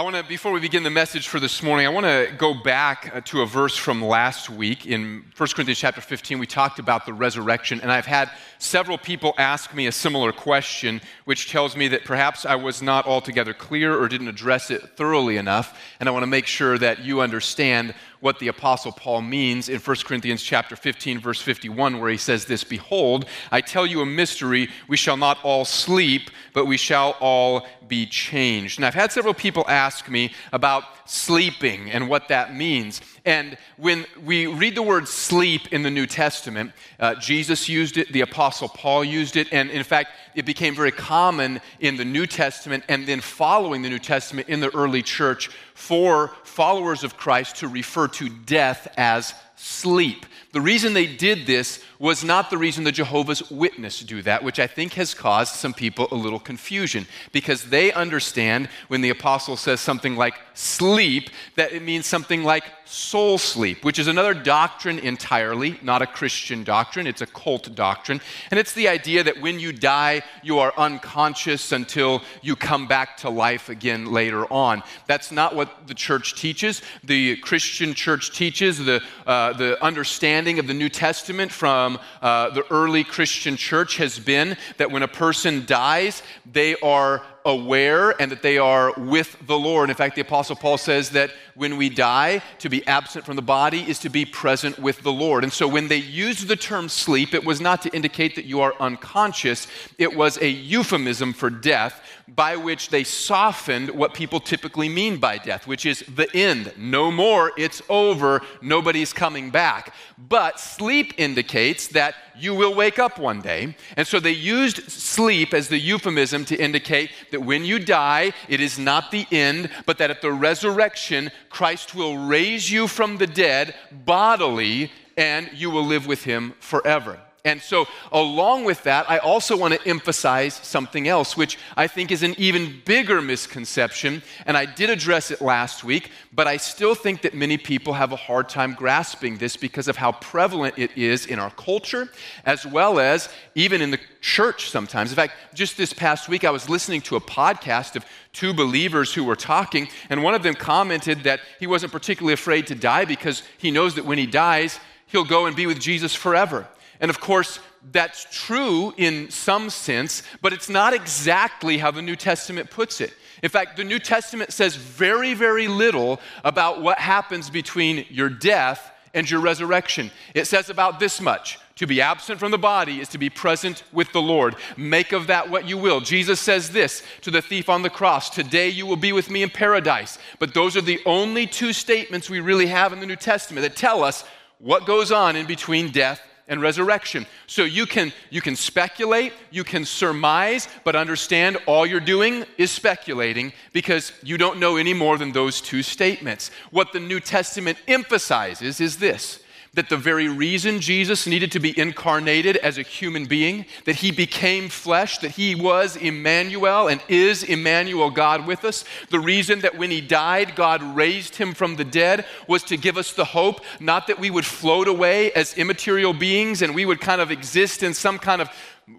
I want to, before we begin the message for this morning, I want to go back uh, to a verse from last week in 1 Corinthians chapter 15. We talked about the resurrection, and I've had several people ask me a similar question, which tells me that perhaps I was not altogether clear or didn't address it thoroughly enough. And I want to make sure that you understand what the apostle Paul means in 1 Corinthians chapter 15 verse 51 where he says this behold I tell you a mystery we shall not all sleep but we shall all be changed. And I've had several people ask me about sleeping and what that means. And when we read the word sleep in the New Testament, uh, Jesus used it, the Apostle Paul used it, and in fact, it became very common in the New Testament and then following the New Testament in the early church for followers of Christ to refer to death as sleep. The reason they did this was not the reason the Jehovah's Witness do that, which I think has caused some people a little confusion because they understand when the apostle says something like sleep, that it means something like soul sleep, which is another doctrine entirely, not a Christian doctrine. It's a cult doctrine. And it's the idea that when you die, you are unconscious until you come back to life again later on. That's not what the church teaches. The Christian church teaches the, uh, the understanding of the New Testament from from uh, the early Christian church has been that when a person dies, they are aware and that they are with the Lord. In fact, the Apostle Paul says that when we die, to be absent from the body is to be present with the Lord. And so when they used the term sleep, it was not to indicate that you are unconscious, it was a euphemism for death by which they softened what people typically mean by death, which is the end. No more, it's over, nobody's coming back. But sleep indicates that you will wake up one day. And so they used sleep as the euphemism to indicate that when you die, it is not the end, but that at the resurrection, Christ will raise you from the dead bodily and you will live with him forever. And so, along with that, I also want to emphasize something else, which I think is an even bigger misconception. And I did address it last week, but I still think that many people have a hard time grasping this because of how prevalent it is in our culture, as well as even in the church sometimes. In fact, just this past week, I was listening to a podcast of two believers who were talking, and one of them commented that he wasn't particularly afraid to die because he knows that when he dies, he'll go and be with Jesus forever. And of course, that's true in some sense, but it's not exactly how the New Testament puts it. In fact, the New Testament says very, very little about what happens between your death and your resurrection. It says about this much to be absent from the body is to be present with the Lord. Make of that what you will. Jesus says this to the thief on the cross Today you will be with me in paradise. But those are the only two statements we really have in the New Testament that tell us what goes on in between death and resurrection. So you can you can speculate, you can surmise, but understand all you're doing is speculating because you don't know any more than those two statements. What the New Testament emphasizes is this that the very reason Jesus needed to be incarnated as a human being, that he became flesh, that he was Emmanuel and is Emmanuel, God with us, the reason that when he died, God raised him from the dead was to give us the hope, not that we would float away as immaterial beings and we would kind of exist in some kind of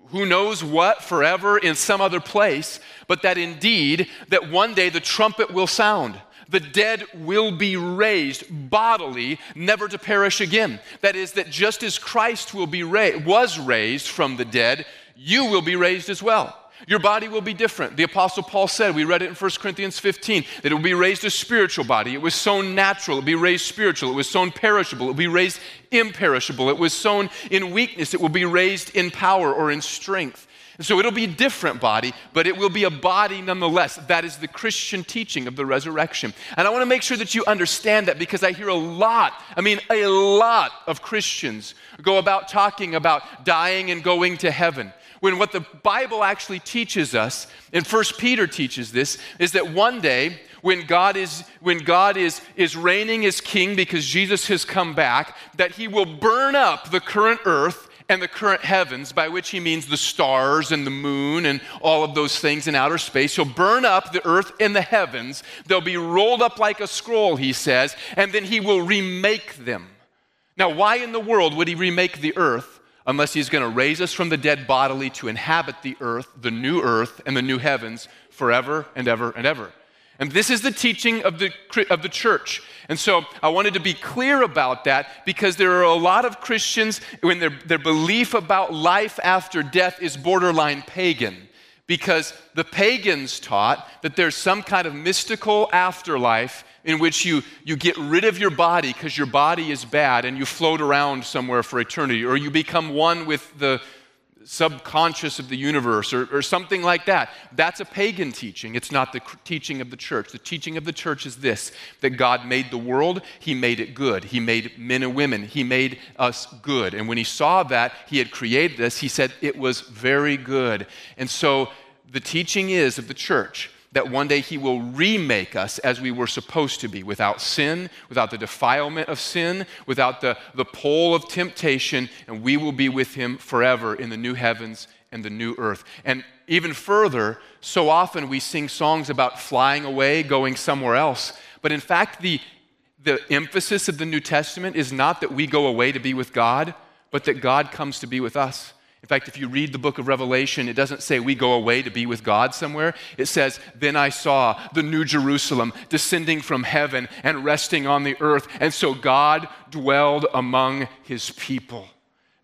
who knows what forever in some other place, but that indeed, that one day the trumpet will sound the dead will be raised bodily, never to perish again. That is, that just as Christ will be ra- was raised from the dead, you will be raised as well. Your body will be different. The Apostle Paul said, we read it in 1 Corinthians 15, that it will be raised a spiritual body. It was sown natural, it will be raised spiritual. It was sown perishable, it will be raised imperishable. It was sown in weakness, it will be raised in power or in strength. So it'll be a different body, but it will be a body nonetheless. That is the Christian teaching of the resurrection. And I want to make sure that you understand that because I hear a lot, I mean, a lot of Christians go about talking about dying and going to heaven. When what the Bible actually teaches us, and First Peter teaches this, is that one day when God is when God is is reigning as king because Jesus has come back, that he will burn up the current earth and the current heavens, by which he means the stars and the moon and all of those things in outer space. He'll burn up the earth and the heavens. They'll be rolled up like a scroll, he says, and then he will remake them. Now, why in the world would he remake the earth unless he's going to raise us from the dead bodily to inhabit the earth, the new earth, and the new heavens forever and ever and ever? And this is the teaching of the, of the church. And so I wanted to be clear about that because there are a lot of Christians when their, their belief about life after death is borderline pagan. Because the pagans taught that there's some kind of mystical afterlife in which you, you get rid of your body because your body is bad and you float around somewhere for eternity, or you become one with the, subconscious of the universe or, or something like that. That's a pagan teaching. It's not the teaching of the church. The teaching of the church is this that God made the world, He made it good. He made men and women, He made us good. And when He saw that He had created us, He said it was very good. And so the teaching is of the church that one day he will remake us as we were supposed to be, without sin, without the defilement of sin, without the, the pull of temptation, and we will be with him forever in the new heavens and the new earth. And even further, so often we sing songs about flying away, going somewhere else. But in fact, the, the emphasis of the New Testament is not that we go away to be with God, but that God comes to be with us. In fact, if you read the book of Revelation, it doesn't say we go away to be with God somewhere. It says, Then I saw the new Jerusalem descending from heaven and resting on the earth. And so God dwelled among his people.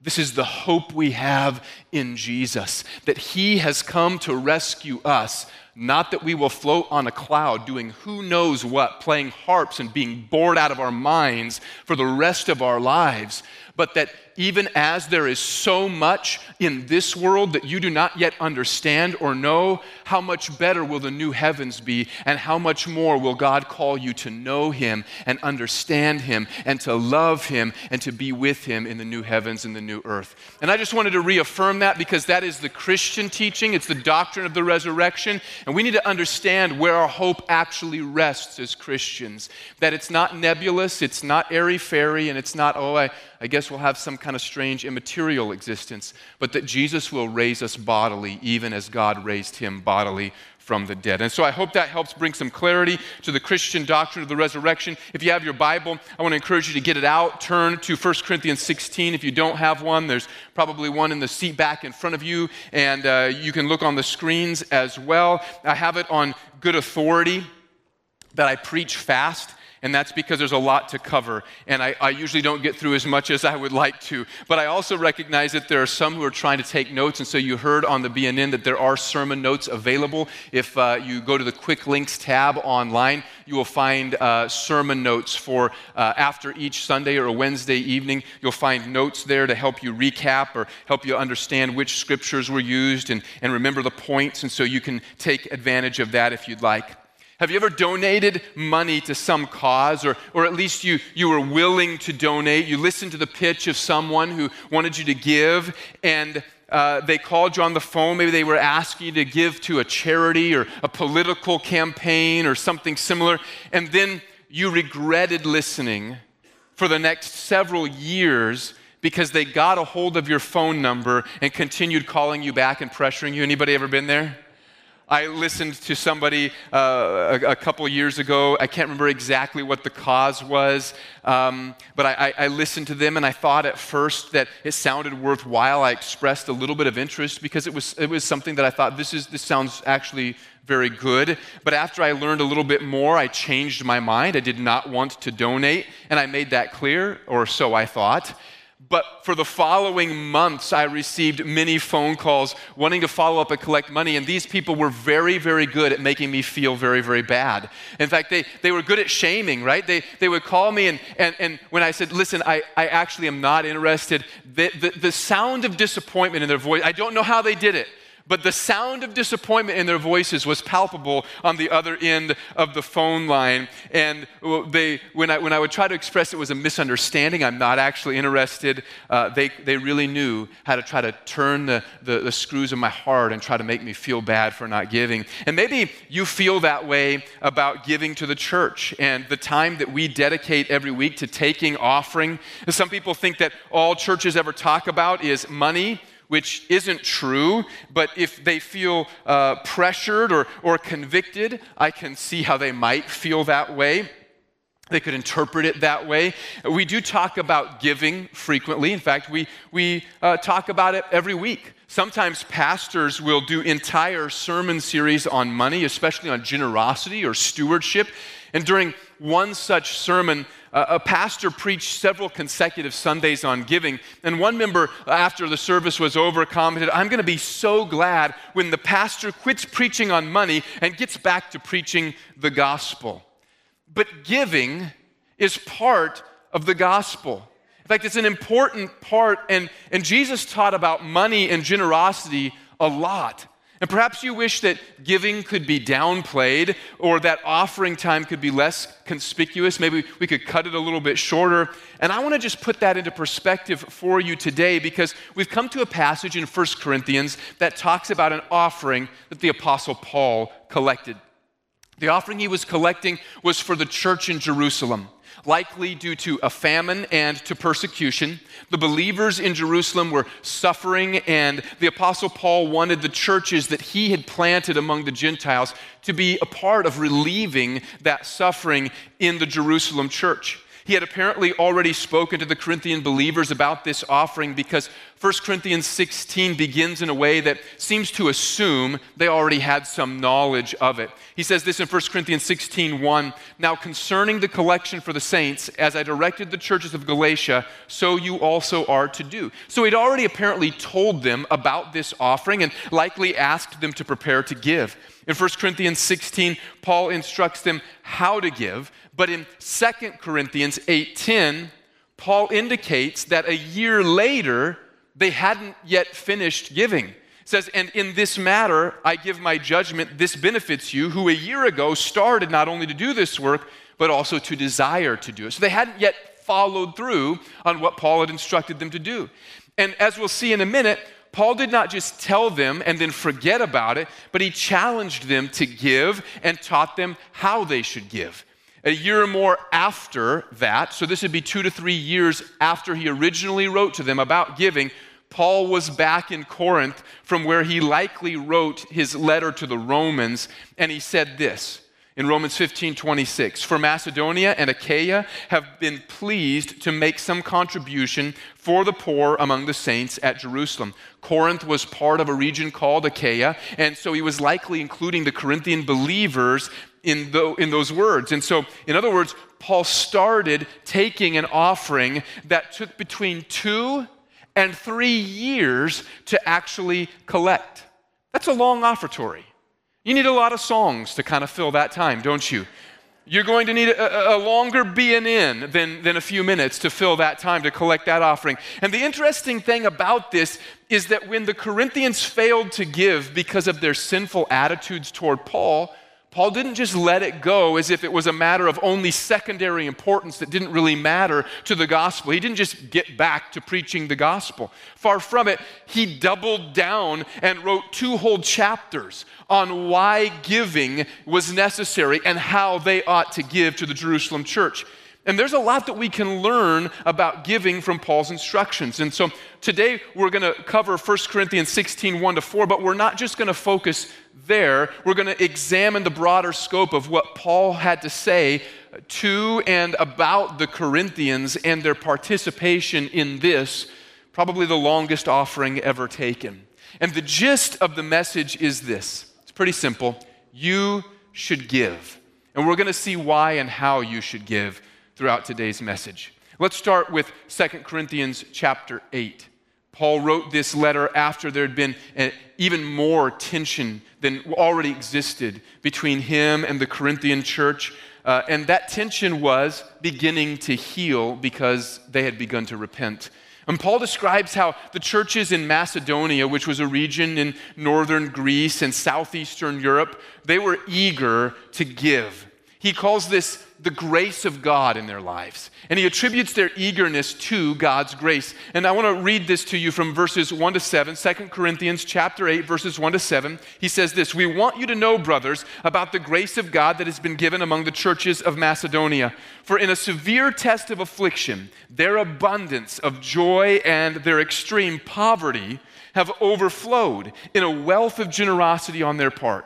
This is the hope we have in Jesus, that he has come to rescue us. Not that we will float on a cloud doing who knows what, playing harps and being bored out of our minds for the rest of our lives, but that even as there is so much in this world that you do not yet understand or know, how much better will the new heavens be, and how much more will God call you to know Him and understand Him and to love Him and to be with Him in the new heavens and the new earth. And I just wanted to reaffirm that because that is the Christian teaching, it's the doctrine of the resurrection, and we need to understand where our hope actually rests as Christians. That it's not nebulous, it's not airy fairy, and it's not, oh, I, I guess we'll have some kind of strange immaterial existence, but that Jesus will raise us bodily, even as God raised him bodily from the dead. And so I hope that helps bring some clarity to the Christian doctrine of the resurrection. If you have your Bible, I want to encourage you to get it out. Turn to 1 Corinthians 16. If you don't have one, there's probably one in the seat back in front of you, and uh, you can look on the screens as well. I have it on good authority that I preach fast and that's because there's a lot to cover, and I, I, usually don't get through as much as I would like to. But I also recognize that there are some who are trying to take notes, and so you heard on the BNN that there are sermon notes available. If uh, you go to the Quick Links tab online, you will find uh, sermon notes for uh, after each Sunday or a Wednesday evening. You'll find notes there to help you recap or help you understand which scriptures were used and, and remember the points, and so you can take advantage of that if you'd like. Have you ever donated money to some cause, or, or at least you, you were willing to donate? You listened to the pitch of someone who wanted you to give, and uh, they called you on the phone. Maybe they were asking you to give to a charity or a political campaign or something similar, and then you regretted listening for the next several years because they got a hold of your phone number and continued calling you back and pressuring you. Anybody ever been there? I listened to somebody uh, a, a, couple years ago. I can't remember exactly what the cause was, um, but I, I, listened to them and I thought at first that it sounded worthwhile. I expressed a little bit of interest because it was, it was something that I thought this, is, this sounds actually very good. But after I learned a little bit more, I changed my mind. I did not want to donate, and I made that clear, or so I thought. But for the following months, I received many phone calls wanting to follow up and collect money. And these people were very, very good at making me feel very, very bad. In fact, they, they were good at shaming, right? They, they would call me, and, and, and when I said, Listen, I, I actually am not interested, the, the, the sound of disappointment in their voice, I don't know how they did it but the sound of disappointment in their voices was palpable on the other end of the phone line. And they, when, I, when I would try to express it was a misunderstanding, I'm not actually interested, uh, they, they really knew how to try to turn the, the, the screws of my heart and try to make me feel bad for not giving. And maybe you feel that way about giving to the church and the time that we dedicate every week to taking offering. Some people think that all churches ever talk about is money which isn't true, but if they feel uh, pressured or, or convicted, I can see how they might feel that way. They could interpret it that way. We do talk about giving frequently. In fact, we, we uh, talk about it every week. Sometimes pastors will do entire sermon series on money, especially on generosity or stewardship. And during one such sermon, uh, a pastor preached several consecutive Sundays on giving. And one member, after the service was over, commented, I'm going to be so glad when the pastor quits preaching on money and gets back to preaching the gospel. But giving is part of the gospel. In fact, it's an important part, and, and Jesus taught about money and generosity a lot. And perhaps you wish that giving could be downplayed or that offering time could be less conspicuous. Maybe we could cut it a little bit shorter. And I want to just put that into perspective for you today because we've come to a passage in 1 Corinthians that talks about an offering that the Apostle Paul collected. The offering he was collecting was for the church in Jerusalem likely due to a famine and to persecution. The believers in Jerusalem were suffering, and the Apostle Paul wanted the churches that he had planted among the Gentiles to be a part of relieving that suffering in the Jerusalem church. He had apparently already spoken to the Corinthian believers about this offering because 1 Corinthians 16 begins in a way that seems to assume they already had some knowledge of it. He says this in 1 Corinthians 16 1 Now concerning the collection for the saints, as I directed the churches of Galatia, so you also are to do. So he'd already apparently told them about this offering and likely asked them to prepare to give. In 1 Corinthians 16, Paul instructs them how to give, but in 2 Corinthians 8:10, Paul indicates that a year later they hadn't yet finished giving. It says, "And in this matter I give my judgment, this benefits you who a year ago started not only to do this work, but also to desire to do it." So they hadn't yet followed through on what Paul had instructed them to do. And as we'll see in a minute, Paul did not just tell them and then forget about it, but he challenged them to give and taught them how they should give a year or more after that, so this would be two to three years after he originally wrote to them about giving, Paul was back in Corinth from where he likely wrote his letter to the Romans, and he said this in Romans 15 26 For Macedonia and Achaia have been pleased to make some contribution for the poor among the saints at Jerusalem. Corinth was part of a region called Achaia, and so he was likely including the Corinthian believers in, the, in those words. And so, in other words, Paul started taking an offering that took between two and three years to actually collect. That's a long offertory. You need a lot of songs to kind of fill that time, don't you? You're going to need a, a longer B&N than, than a few minutes to fill that time to collect that offering. And the interesting thing about this is that when the Corinthians failed to give because of their sinful attitudes toward Paul, Paul didn't just let it go as if it was a matter of only secondary importance that didn't really matter to the gospel. He didn't just get back to preaching the gospel. Far from it, he doubled down and wrote two whole chapters on why giving was necessary and how they ought to give to the Jerusalem church. And there's a lot that we can learn about giving from Paul's instructions. And so today we're going to cover 1 Corinthians 16, 1 to 4, but we're not just going to focus there. We're going to examine the broader scope of what Paul had to say to and about the Corinthians and their participation in this, probably the longest offering ever taken. And the gist of the message is this it's pretty simple. You should give. And we're going to see why and how you should give throughout today's message. Let's start with 2 Corinthians chapter 8. Paul wrote this letter after there had been even more tension than already existed between him and the Corinthian church. Uh, and that tension was beginning to heal because they had begun to repent. And Paul describes how the churches in Macedonia, which was a region in northern Greece and southeastern Europe, they were eager to give. He calls this the grace of God in their lives. And he attributes their eagerness to God's grace. And I want to read this to you from verses 1 to 7, 2 Corinthians chapter 8 verses 1 to 7. He says this, "We want you to know, brothers, about the grace of God that has been given among the churches of Macedonia. For in a severe test of affliction, their abundance of joy and their extreme poverty have overflowed in a wealth of generosity on their part."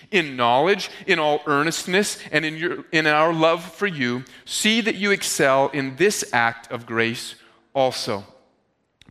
in knowledge, in all earnestness, and in, your, in our love for you, see that you excel in this act of grace also.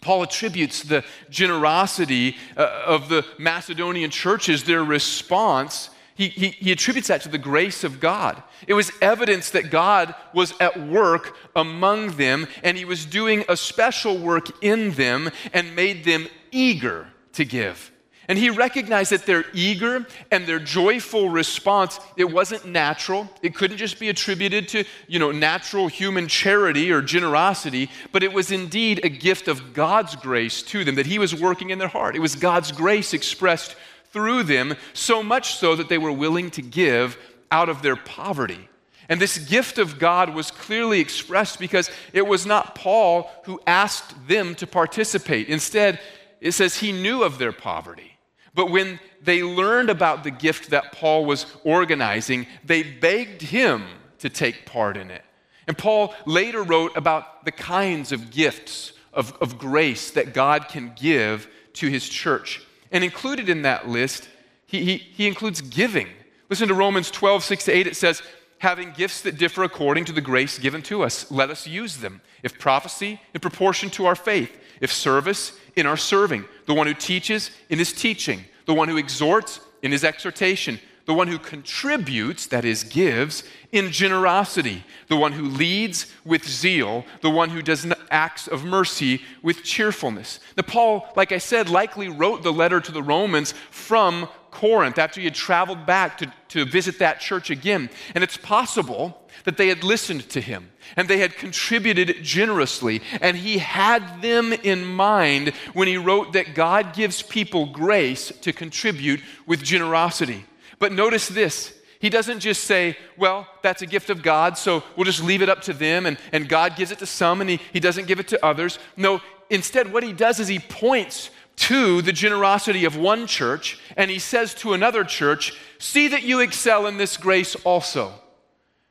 Paul attributes the generosity uh, of the Macedonian churches, their response, he, he, he, attributes that to the grace of God. It was evidence that God was at work among them, and he was doing a special work in them and made them eager to give. And he recognized that their eager and their joyful response, it wasn't natural. It couldn't just be attributed to, you know, natural human charity or generosity, but it was indeed a gift of God's grace to them that he was working in their heart. It was God's grace expressed through them, so much so that they were willing to give out of their poverty. And this gift of God was clearly expressed because it was not Paul who asked them to participate. Instead, it says he knew of their poverty. But when they learned about the gift that Paul was organizing, they begged him to take part in it. And Paul later wrote about the kinds of gifts of, of grace that God can give to his church. And included in that list, he, he, he includes giving. Listen to Romans 12, 6 to 8. It says, having gifts that differ according to the grace given to us, let us use them. If prophecy, in proportion to our faith. If service, in our serving, the one who teaches in his teaching, the one who exhorts in his exhortation, the one who contributes, that is, gives, in generosity, the one who leads with zeal, the one who does acts of mercy with cheerfulness. Now, Paul, like I said, likely wrote the letter to the Romans from Corinth after he had traveled back to, to visit that church again. And it's possible that they had listened to him and they had contributed generously. And he had them in mind when he wrote that God gives people grace to contribute with generosity. But notice this. He doesn't just say, well, that's a gift of God, so we'll just leave it up to them, and, and God gives it to some and he, he doesn't give it to others. No, instead, what he does is he points to the generosity of one church, and he says to another church, See that you excel in this grace also.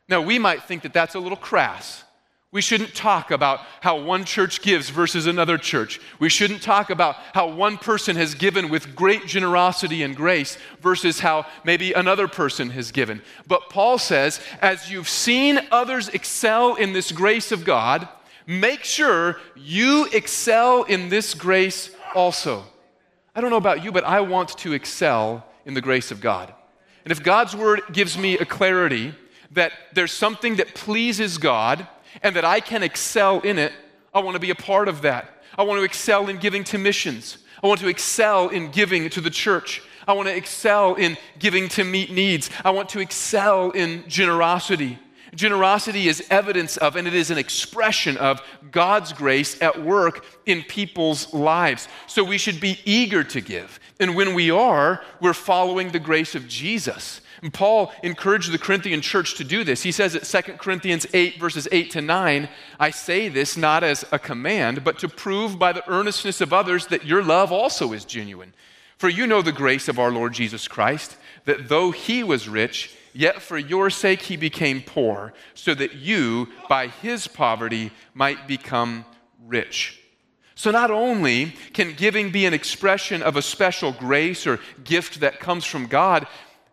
Now, we might think that that's a little crass. We shouldn't talk about how one church gives versus another church. We shouldn't talk about how one person has given with great generosity and grace versus how maybe another person has given. But Paul says, as you've seen others excel in this grace of God, make sure you excel in this grace also. I don't know about you, but I want to excel in the grace of God. And if God's word gives me a clarity that there's something that pleases God and that I can excel in it, I want to be a part of that. I want to excel in giving to missions. I want to excel in giving to the church. I want to excel in giving to meet needs. I want to excel in generosity. Generosity is evidence of, and it is an expression of God's grace at work in people's lives. So we should be eager to give. And when we are, we're following the grace of Jesus. And Paul encouraged the Corinthian church to do this. He says at 2 Corinthians 8, verses 8 to 9, I say this not as a command, but to prove by the earnestness of others that your love also is genuine. For you know the grace of our Lord Jesus Christ, that though he was rich, yet for your sake he became poor, so that you, by his poverty, might become rich. So, not only can giving be an expression of a special grace or gift that comes from God,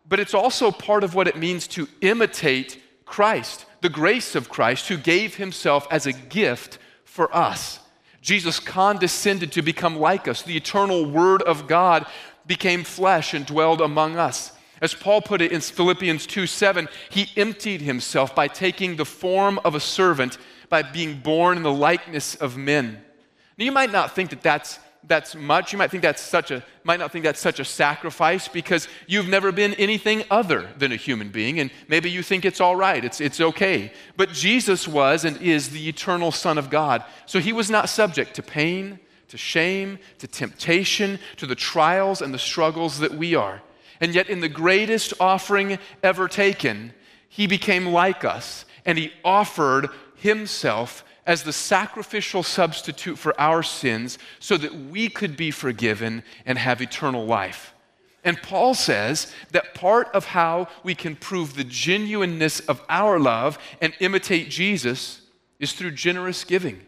but it's also part of what it means to imitate Christ, the grace of Christ, who gave himself as a gift for us. Jesus condescended to become like us. The eternal Word of God became flesh and dwelled among us. As Paul put it in Philippians 2 7, he emptied himself by taking the form of a servant, by being born in the likeness of men. Now, you might not think that that's that's much. You might think that's such a might not think that's such a sacrifice because you've never been anything other than a human being, and maybe you think it's all right, it's it's okay. But Jesus was and is the eternal Son of God. So he was not subject to pain, to shame, to temptation, to the trials and the struggles that we are. And yet, in the greatest offering ever taken, he became like us and he offered himself as the sacrificial substitute for our sins so that we could be forgiven and have eternal life. And Paul says that part of how we can prove the genuineness of our love and imitate Jesus is through generous giving.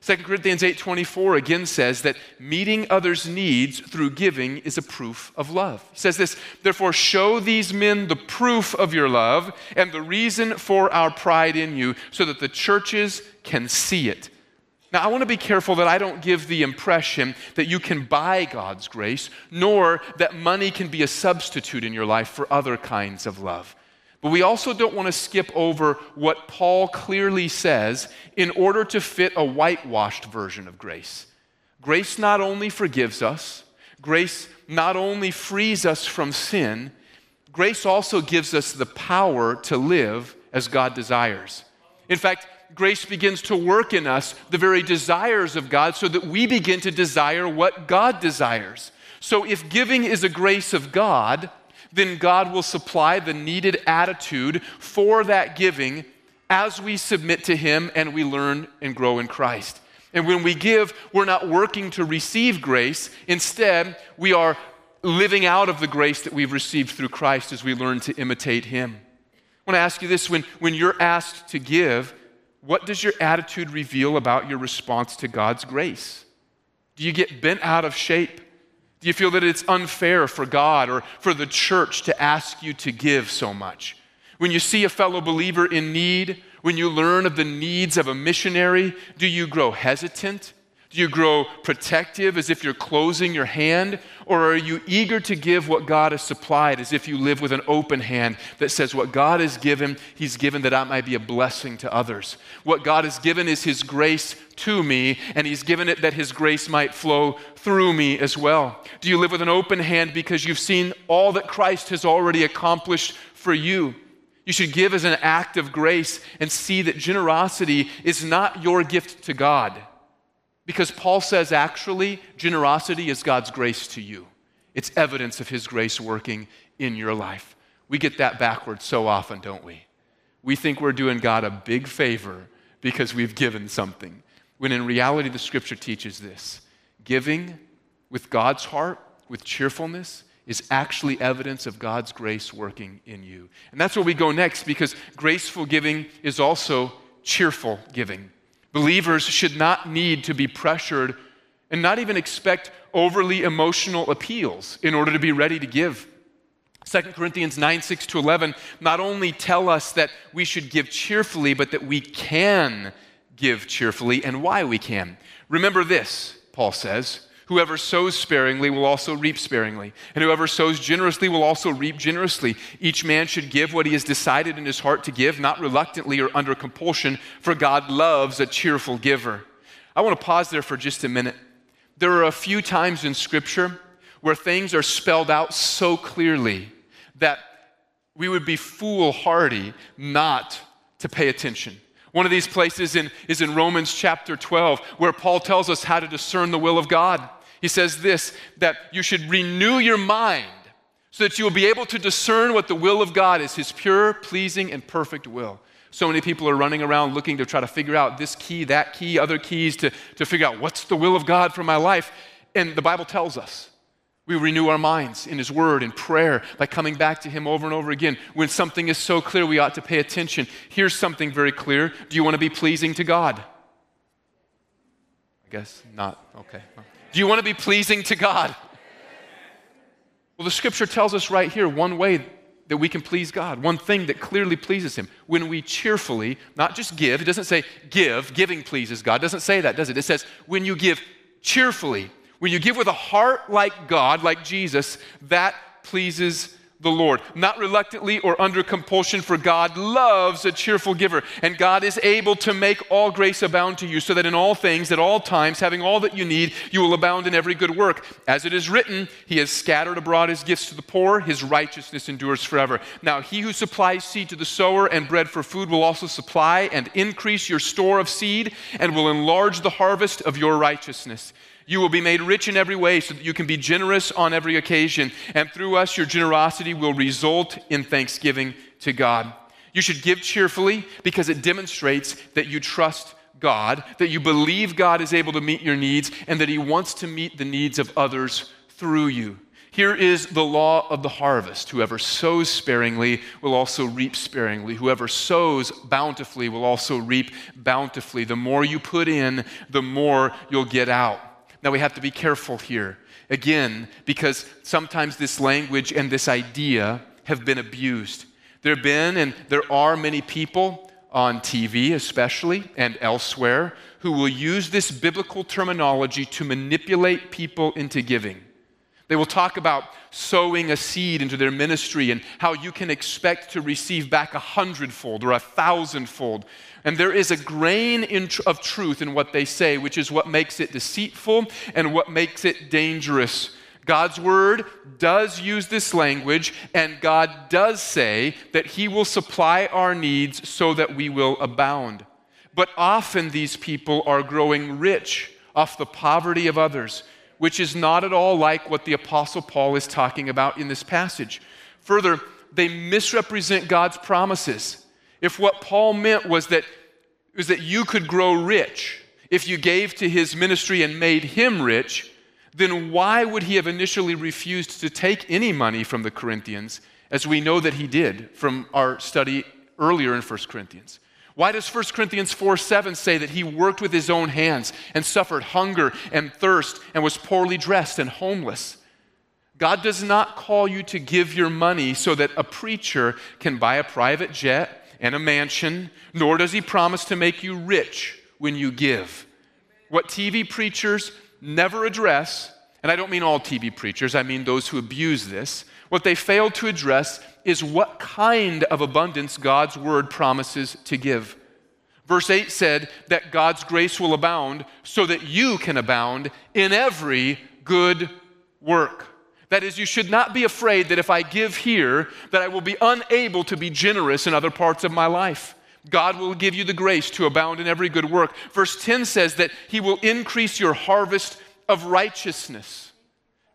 2 Corinthians 8:24 again says that meeting others' needs through giving is a proof of love. He says this, therefore show these men the proof of your love and the reason for our pride in you so that the churches can see it. Now, I want to be careful that I don't give the impression that you can buy God's grace, nor that money can be a substitute in your life for other kinds of love. But we also don't want to skip over what Paul clearly says in order to fit a whitewashed version of grace. Grace not only forgives us, grace not only frees us from sin, grace also gives us the power to live as God desires. In fact, grace begins to work in us the very desires of God so that we begin to desire what God desires. So if giving is a grace of God, then God will supply the needed attitude for that giving as we submit to Him and we learn and grow in Christ. And when we give, we're not working to receive grace. Instead, we are living out of the grace that we've received through Christ as we learn to imitate Him. I want to ask you this when, when you're asked to give, what does your attitude reveal about your response to God's grace? Do you get bent out of shape? Do you feel that it's unfair for God or for the church to ask you to give so much? When you see a fellow believer in need, when you learn of the needs of a missionary, do you grow hesitant? Do you grow protective as if you're closing your hand? Or are you eager to give what God has supplied as if you live with an open hand that says, What God has given, He's given that I might be a blessing to others? What God has given is His grace to me, and He's given it that His grace might flow through me as well. Do you live with an open hand because you've seen all that Christ has already accomplished for you? You should give as an act of grace and see that generosity is not your gift to God because Paul says actually, generosity is God's grace to you. It's evidence of His grace working in your life. We get that backwards so often, don't we? We think we're doing God a big favor because we've given something, when in reality, the scripture teaches this giving with God's heart, with cheerfulness, is actually evidence of God's grace working in you. And that's where we go next because graceful giving is also cheerful giving. Believers should not need to be pressured and not even expect overly emotional appeals in order to be ready to give. 2 Corinthians 9, 6 to 11 not only tell us that we should give cheerfully, but that we can give cheerfully and why we can. Remember this, Paul says Whoever sows sparingly will also reap sparingly, and whoever sows generously will also reap generously. Each man should give what he has decided in his heart to give, not reluctantly or under compulsion, for God loves a cheerful giver. I want to pause there for just a minute. There are a few times in Scripture where things are spelled out so clearly that we would be foolhardy not to pay attention. One of these places in, is in Romans chapter 12, where Paul tells us how to discern the will of God. He says this that you should renew your mind so that you will be able to discern what the will of God is, his pure, pleasing, and perfect will. So many people are running around looking to try to figure out this key, that key, other keys to, to figure out what's the will of God for my life. And the Bible tells us we renew our minds in His Word, in prayer, by coming back to Him over and over again. When something is so clear, we ought to pay attention. Here's something very clear Do you want to be pleasing to God? I guess not. Okay. Do you want to be pleasing to God? Well, the scripture tells us right here one way that we can please God, one thing that clearly pleases Him. When we cheerfully, not just give, it doesn't say give, giving pleases God, it doesn't say that, does it? It says when you give cheerfully, when you give with a heart like God, like Jesus, that pleases the Lord, not reluctantly or under compulsion, for God loves a cheerful giver. And God is able to make all grace abound to you, so that in all things, at all times, having all that you need, you will abound in every good work. As it is written, He has scattered abroad His gifts to the poor, His righteousness endures forever. Now, He who supplies seed to the sower and bread for food will also supply and increase your store of seed, and will enlarge the harvest of your righteousness. You will be made rich in every way so that you can be generous on every occasion. And through us, your generosity will result in thanksgiving to God. You should give cheerfully because it demonstrates that you trust God, that you believe God is able to meet your needs, and that He wants to meet the needs of others through you. Here is the law of the harvest. Whoever sows sparingly will also reap sparingly. Whoever sows bountifully will also reap bountifully. The more you put in, the more you'll get out. Now we have to be careful here. Again, because sometimes this language and this idea have been abused. There have been and there are many people on TV, especially, and elsewhere, who will use this biblical terminology to manipulate people into giving. They will talk about sowing a seed into their ministry and how you can expect to receive back a hundredfold or a thousandfold. And there is a grain tr- of truth in what they say, which is what makes it deceitful and what makes it dangerous. God's word does use this language, and God does say that He will supply our needs so that we will abound. But often these people are growing rich off the poverty of others, which is not at all like what the Apostle Paul is talking about in this passage. Further, they misrepresent God's promises. If what Paul meant was that, was that you could grow rich if you gave to his ministry and made him rich, then why would he have initially refused to take any money from the Corinthians, as we know that he did from our study earlier in 1 Corinthians? Why does 1 Corinthians 4 7 say that he worked with his own hands and suffered hunger and thirst and was poorly dressed and homeless? God does not call you to give your money so that a preacher can buy a private jet and a mansion, nor does he promise to make you rich when you give. What TV preachers never address, and I don't mean all TV preachers, I mean those who abuse this, what they fail to address is what kind of abundance God's word promises to give. Verse 8 said that God's grace will abound so that you can abound in every good work. That is, you should not be afraid that if I give here, that I will be unable to be generous in other parts of my life. God will give you the grace to abound in every good work. Verse 10 says that He will increase your harvest of righteousness.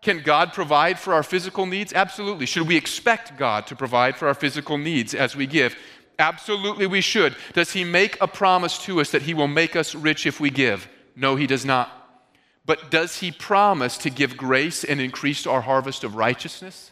Can God provide for our physical needs? Absolutely. Should we expect God to provide for our physical needs as we give? Absolutely, we should. Does He make a promise to us that He will make us rich if we give? No, He does not. But does He promise to give grace and increase our harvest of righteousness?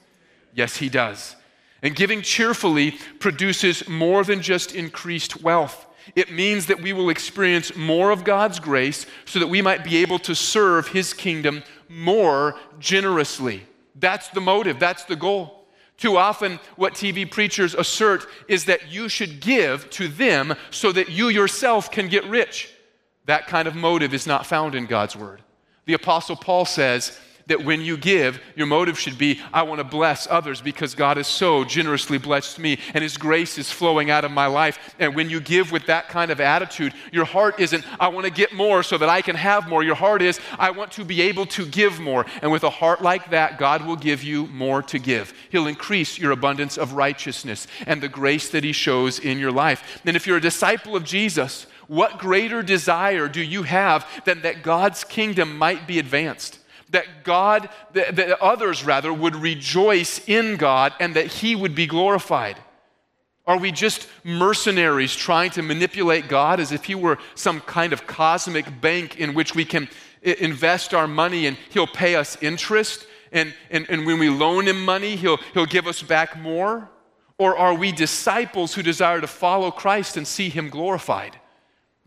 Yes, He does. And giving cheerfully produces more than just increased wealth. It means that we will experience more of God's grace so that we might be able to serve His kingdom more generously. That's the motive, that's the goal. Too often, what TV preachers assert is that you should give to them so that you yourself can get rich. That kind of motive is not found in God's Word. The Apostle Paul says, that when you give, your motive should be, I want to bless others because God has so generously blessed me and His grace is flowing out of my life. And when you give with that kind of attitude, your heart isn't, I want to get more so that I can have more. Your heart is, I want to be able to give more. And with a heart like that, God will give you more to give. He'll increase your abundance of righteousness and the grace that He shows in your life. And if you're a disciple of Jesus, what greater desire do you have than that God's kingdom might be advanced? that God, that, that others rather, would rejoice in God and that He would be glorified? Are we just mercenaries trying to manipulate God as if He were some kind of cosmic bank in which we can invest our money and He'll pay us interest? And, and, and when we loan Him money, he'll, he'll give us back more? Or are we disciples who desire to follow Christ and see Him glorified?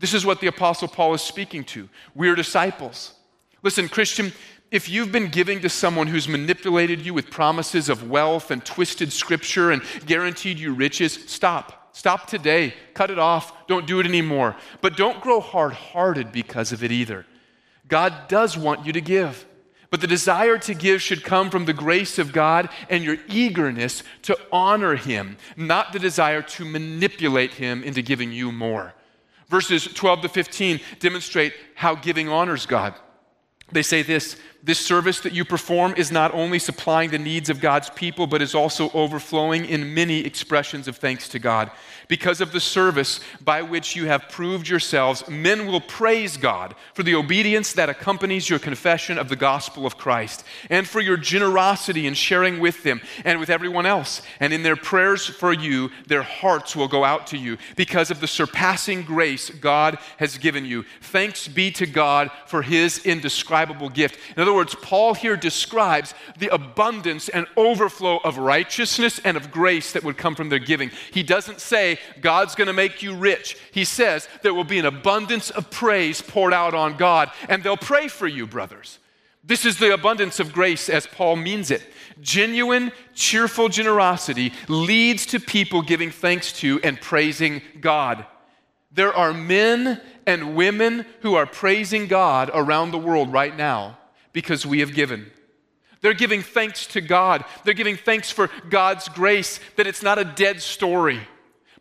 This is what the Apostle Paul is speaking to. We're disciples. Listen, Christian, if you've been giving to someone who's manipulated you with promises of wealth and twisted scripture and guaranteed you riches, stop. Stop today. Cut it off. Don't do it anymore. But don't grow hard hearted because of it either. God does want you to give. But the desire to give should come from the grace of God and your eagerness to honor Him, not the desire to manipulate Him into giving you more. Verses 12 to 15 demonstrate how giving honors God. They say this This service that you perform is not only supplying the needs of God's people, but is also overflowing in many expressions of thanks to God. Because of the service by which you have proved yourselves, men will praise God for the obedience that accompanies your confession of the gospel of Christ, and for your generosity in sharing with them and with everyone else. And in their prayers for you, their hearts will go out to you because of the surpassing grace God has given you. Thanks be to God for his indescribable gift. In other words, Paul here describes the abundance and overflow of righteousness and of grace that would come from their giving. He doesn't say, God's going to make you rich. He says, there will be an abundance of praise poured out on God, and they'll pray for you, brothers. This is the abundance of grace as Paul means it. Genuine, cheerful generosity leads to people giving thanks to and praising God. There are men and women who are praising God around the world right now because we have given. They're giving thanks to God. They're giving thanks for God's grace, that it's not a dead story,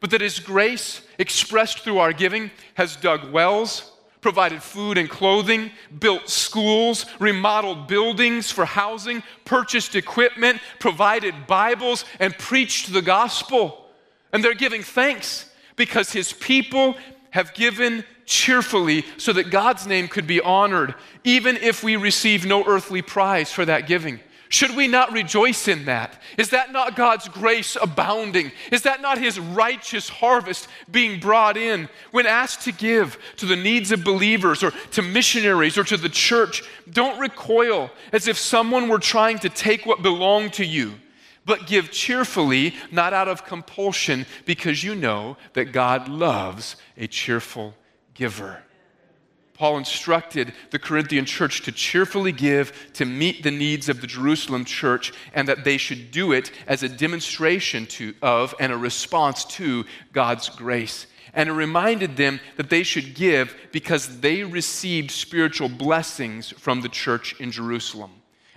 but that His grace, expressed through our giving, has dug wells, provided food and clothing, built schools, remodeled buildings for housing, purchased equipment, provided Bibles, and preached the gospel. And they're giving thanks because His people have given cheerfully so that God's name could be honored, even if we receive no earthly prize for that giving. Should we not rejoice in that? Is that not God's grace abounding? Is that not His righteous harvest being brought in? When asked to give to the needs of believers or to missionaries or to the church, don't recoil as if someone were trying to take what belonged to you but give cheerfully, not out of compulsion, because you know that God loves a cheerful giver. Paul instructed the Corinthian church to cheerfully give to meet the needs of the Jerusalem church and that they should do it as a demonstration to, of and a response to God's grace. And it reminded them that they should give because they received spiritual blessings from the church in Jerusalem.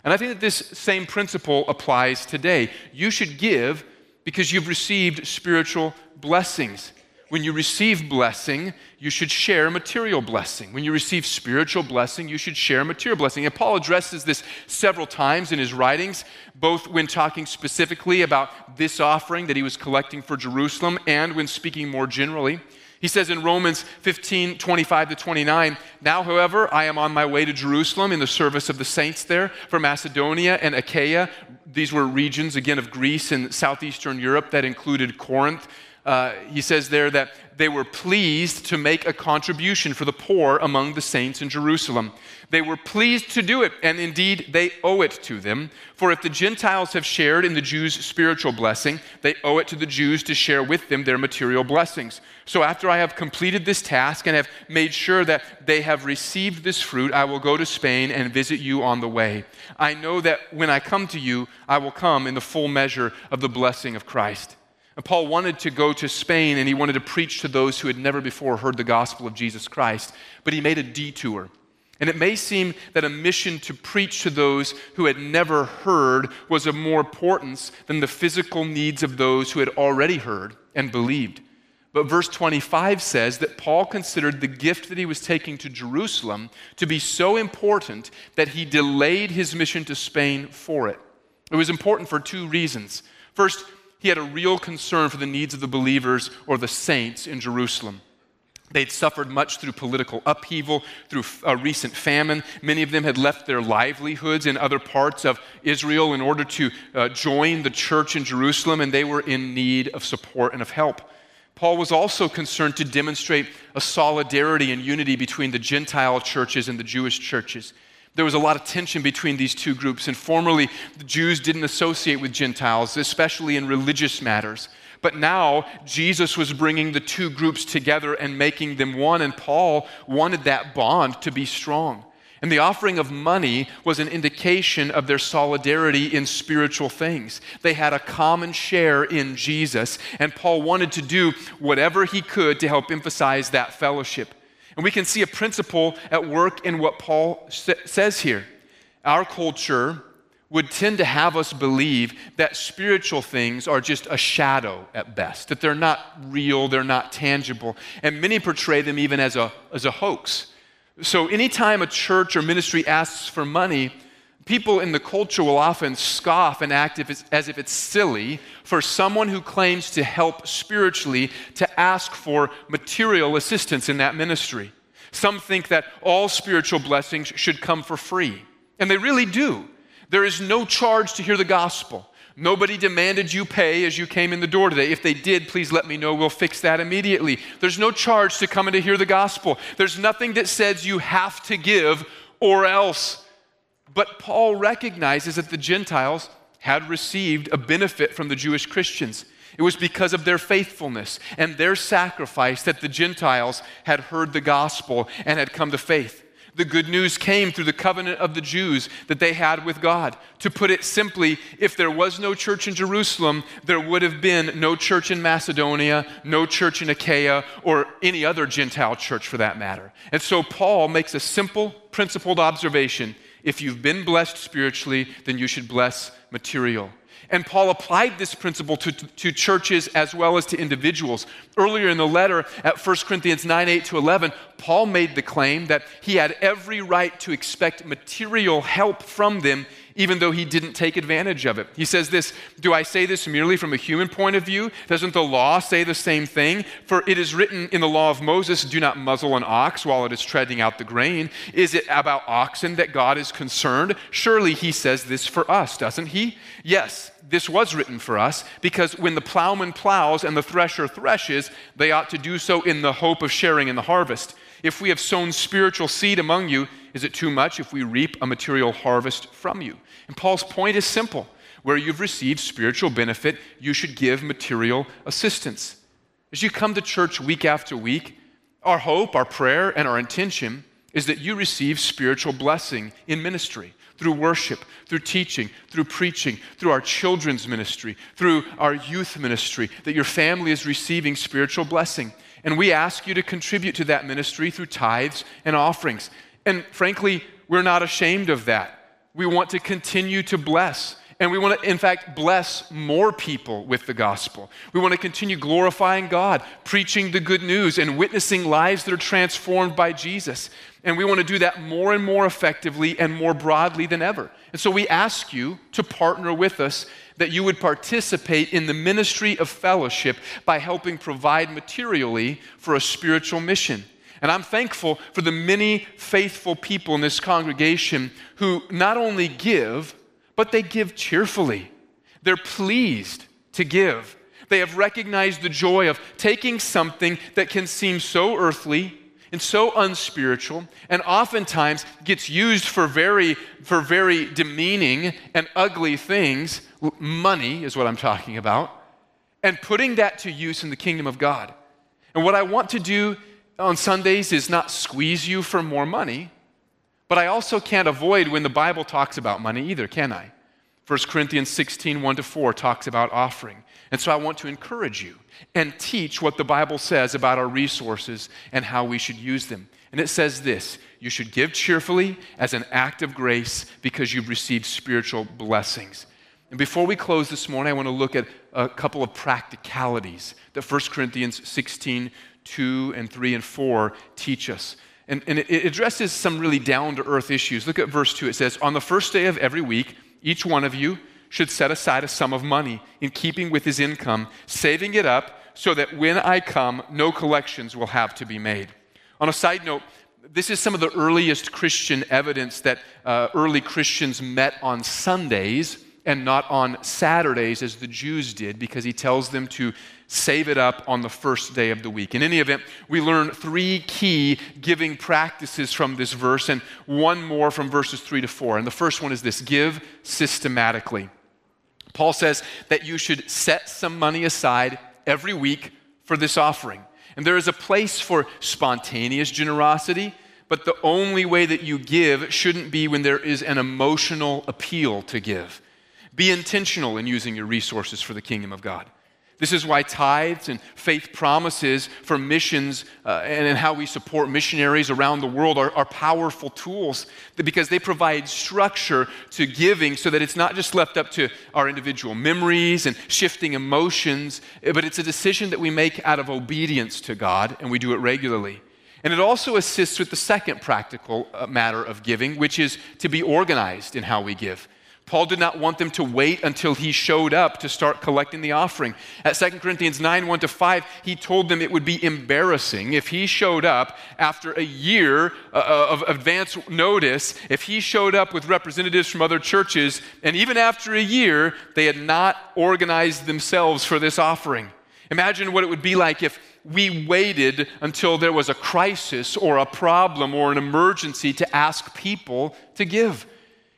And I think that this same principle applies today. You should give because you've received spiritual blessings. When you receive blessing, you should share material blessing. When you receive spiritual blessing, you should share material blessing. And Paul addresses this several times in his writings, both when talking specifically about this offering that he was collecting for Jerusalem and when speaking more generally. He says in Romans 15, 25 to 29, Now, however, I am on my way to Jerusalem in the service of the saints there for Macedonia and Achaia. These were regions, again, of Greece and southeastern Europe that included Corinth. Uh, he says there that they were pleased to make a contribution for the poor among the saints in Jerusalem. They were pleased to do it, and indeed they owe it to them. For if the Gentiles have shared in the Jews' spiritual blessing, they owe it to the Jews to share with them their material blessings. So after I have completed this task and have made sure that they have received this fruit, I will go to Spain and visit you on the way. I know that when I come to you, I will come in the full measure of the blessing of Christ. And Paul wanted to go to Spain and he wanted to preach to those who had never before heard the gospel of Jesus Christ, but he made a detour. And it may seem that a mission to preach to those who had never heard was of more importance than the physical needs of those who had already heard and believed. But verse 25 says that Paul considered the gift that he was taking to Jerusalem to be so important that he delayed his mission to Spain for it. It was important for two reasons. First, he had a real concern for the needs of the believers or the saints in Jerusalem. They'd suffered much through political upheaval, through a recent famine. Many of them had left their livelihoods in other parts of Israel in order to uh, join the church in Jerusalem, and they were in need of support and of help. Paul was also concerned to demonstrate a solidarity and unity between the Gentile churches and the Jewish churches there was a lot of tension between these two groups. And formerly, the Jews didn't associate with Gentiles, especially in religious matters. But now, Jesus was bringing the two groups together and making them one. And Paul wanted that bond to be strong. And the offering of money was an indication of their solidarity in spiritual things. They had a common share in Jesus, and Paul wanted to do whatever he could to help emphasize that fellowship. And we can see a principle at work in what Paul says here. Our culture would tend to have us believe that spiritual things are just a shadow at best, that they're not real, they're not tangible. And many portray them even as a, as a hoax. So anytime a church or ministry asks for money, People in the culture will often scoff and act as if it's silly for someone who claims to help spiritually to ask for material assistance in that ministry. Some think that all spiritual blessings should come for free, and they really do. There is no charge to hear the gospel. Nobody demanded you pay as you came in the door today. If they did, please let me know. We'll fix that immediately. There's no charge to come in to hear the gospel. There's nothing that says you have to give or else. But Paul recognizes that the Gentiles had received a benefit from the Jewish Christians. It was because of their faithfulness and their sacrifice that the Gentiles had heard the gospel and had come to faith. The good news came through the covenant of the Jews that they had with God. To put it simply, if there was no church in Jerusalem, there would have been no church in Macedonia, no church in Achaia, or any other Gentile church for that matter. And so Paul makes a simple, principled observation if you've been blessed spiritually, then you should bless material. And Paul applied this principle to, to, churches as well as to individuals. Earlier in the letter at 1 Corinthians 9 8 to 11, Paul made the claim that he had every right to expect material help from them even though he didn't take advantage of it. He says this Do I say this merely from a human point of view? Doesn't the law say the same thing? For it is written in the law of Moses, Do not muzzle an ox while it is treading out the grain. Is it about oxen that God is concerned? Surely he says this for us, doesn't he? Yes, this was written for us because when the plowman plows and the thresher threshes, they ought to do so in the hope of sharing in the harvest. If we have sown spiritual seed among you, is it too much if we reap a material harvest from you? And Paul's point is simple where you've received spiritual benefit, you should give material assistance. As you come to church week after week, our hope, our prayer, and our intention is that you receive spiritual blessing in ministry through worship, through teaching, through preaching, through our children's ministry, through our youth ministry, that your family is receiving spiritual blessing. And we ask you to contribute to that ministry through tithes and offerings. And frankly, we're not ashamed of that. We want to continue to bless. And we want to, in fact, bless more people with the gospel. We want to continue glorifying God, preaching the good news, and witnessing lives that are transformed by Jesus. And we want to do that more and more effectively and more broadly than ever. And so we ask you to partner with us that you would participate in the ministry of fellowship by helping provide materially for a spiritual mission. And I'm thankful for the many faithful people in this congregation who not only give, but they give cheerfully. They're pleased to give. They have recognized the joy of taking something that can seem so earthly and so unspiritual and oftentimes gets used for very, for very demeaning and ugly things. Money is what I'm talking about. And putting that to use in the kingdom of God. And what I want to do on Sundays is not squeeze you for more money, but I also can't avoid when the Bible talks about money either, can I? 1 Corinthians 16, 1 to 4 talks about offering. And so I want to encourage you and teach what the Bible says about our resources and how we should use them. And it says this you should give cheerfully as an act of grace because you've received spiritual blessings. And before we close this morning, I want to look at a couple of practicalities that 1 Corinthians 16, 2 and 3 and 4 teach us. And, and it addresses some really down to earth issues. Look at verse 2. It says, On the first day of every week, each one of you should set aside a sum of money in keeping with his income, saving it up so that when I come, no collections will have to be made. On a side note, this is some of the earliest Christian evidence that uh, early Christians met on Sundays and not on Saturdays as the Jews did, because he tells them to save it up on the first day of the week. In any event, we learn three key giving practices from this verse and one more from verses 3 to 4. And the first one is this give systematically. Paul says that you should set some money aside every week for this offering. And there is a place for spontaneous generosity, but the only way that you give shouldn't be when there is an emotional appeal to give. Be intentional in using your resources for the kingdom of God. This is why tithes and faith promises for missions uh, and, and, how we support missionaries around the world are, are powerful tools because they provide structure to giving so that it's not just left up to our individual memories and shifting emotions, but it's a decision that we make out of obedience to God and we do it regularly. And it also assists with the second practical uh, matter of giving, which is to be organized in how we give. Paul did not want them to wait until he showed up to start collecting the offering. At 2 Corinthians 9 1 to 5, he told them it would be embarrassing if he showed up after a year uh, uh, of advance notice, if he showed up with representatives from other churches, and even after a year, they had not organized themselves for this offering. Imagine what it would be like if we waited until there was a crisis or a problem or an emergency to ask people to give.